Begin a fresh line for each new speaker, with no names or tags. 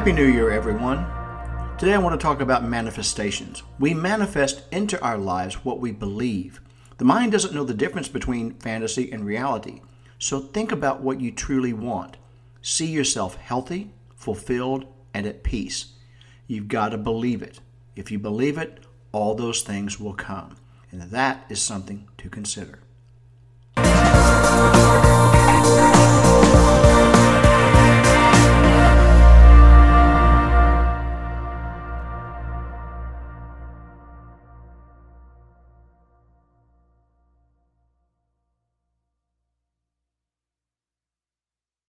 Happy New Year, everyone. Today I want to talk about manifestations. We manifest into our lives what we believe. The mind doesn't know the difference between fantasy and reality. So think about what you truly want. See yourself healthy, fulfilled, and at peace. You've got to believe it. If you believe it, all those things will come. And that is something to consider.